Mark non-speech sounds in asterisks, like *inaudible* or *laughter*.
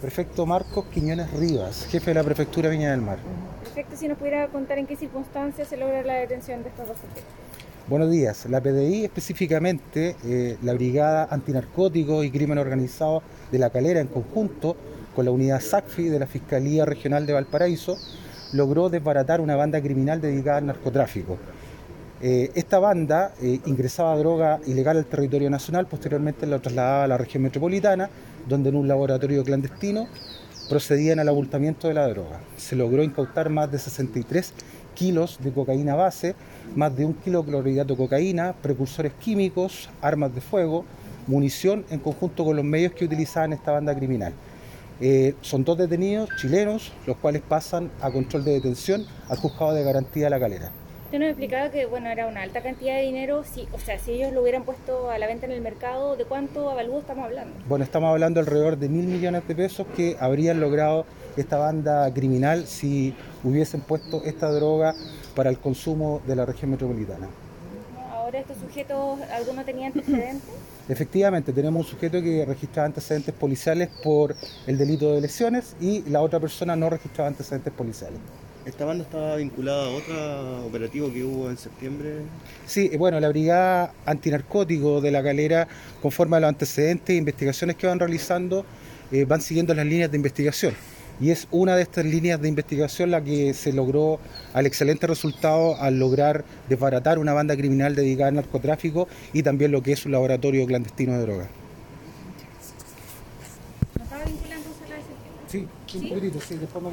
Prefecto Marcos Quiñones Rivas, jefe de la Prefectura Viña del Mar. Perfecto, si nos pudiera contar en qué circunstancias se logra la detención de estos dos sujetos. Buenos días. La PDI, específicamente eh, la Brigada Antinarcóticos y Crimen Organizado de La Calera, en conjunto con la unidad SACFI de la Fiscalía Regional de Valparaíso, logró desbaratar una banda criminal dedicada al narcotráfico. Eh, esta banda eh, ingresaba droga ilegal al territorio nacional, posteriormente la trasladaba a la región metropolitana, donde en un laboratorio clandestino procedían al abultamiento de la droga. Se logró incautar más de 63 kilos de cocaína base, más de un kilo de clorhidrato de cocaína, precursores químicos, armas de fuego, munición en conjunto con los medios que utilizaban esta banda criminal. Eh, son dos detenidos chilenos, los cuales pasan a control de detención al juzgado de garantía de la calera. Usted nos explicaba que bueno, era una alta cantidad de dinero, si, o sea, si ellos lo hubieran puesto a la venta en el mercado, ¿de cuánto avalúo estamos hablando? Bueno, estamos hablando alrededor de mil millones de pesos que habrían logrado esta banda criminal si hubiesen puesto esta droga para el consumo de la región metropolitana. Ahora estos sujetos, ¿alguno tenía antecedentes? *clears throat* Efectivamente, tenemos un sujeto que registraba antecedentes policiales por el delito de lesiones y la otra persona no registraba antecedentes policiales. ¿Esta banda estaba vinculada a otro operativo que hubo en septiembre? Sí, bueno, la Brigada Antinarcótico de la Calera, conforme a los antecedentes e investigaciones que van realizando, eh, van siguiendo las líneas de investigación. Y es una de estas líneas de investigación la que se logró al excelente resultado al lograr desbaratar una banda criminal dedicada al narcotráfico y también lo que es un laboratorio clandestino de drogas. ¿No estaba vinculado entonces a la Sí, un poquitito, sí, después me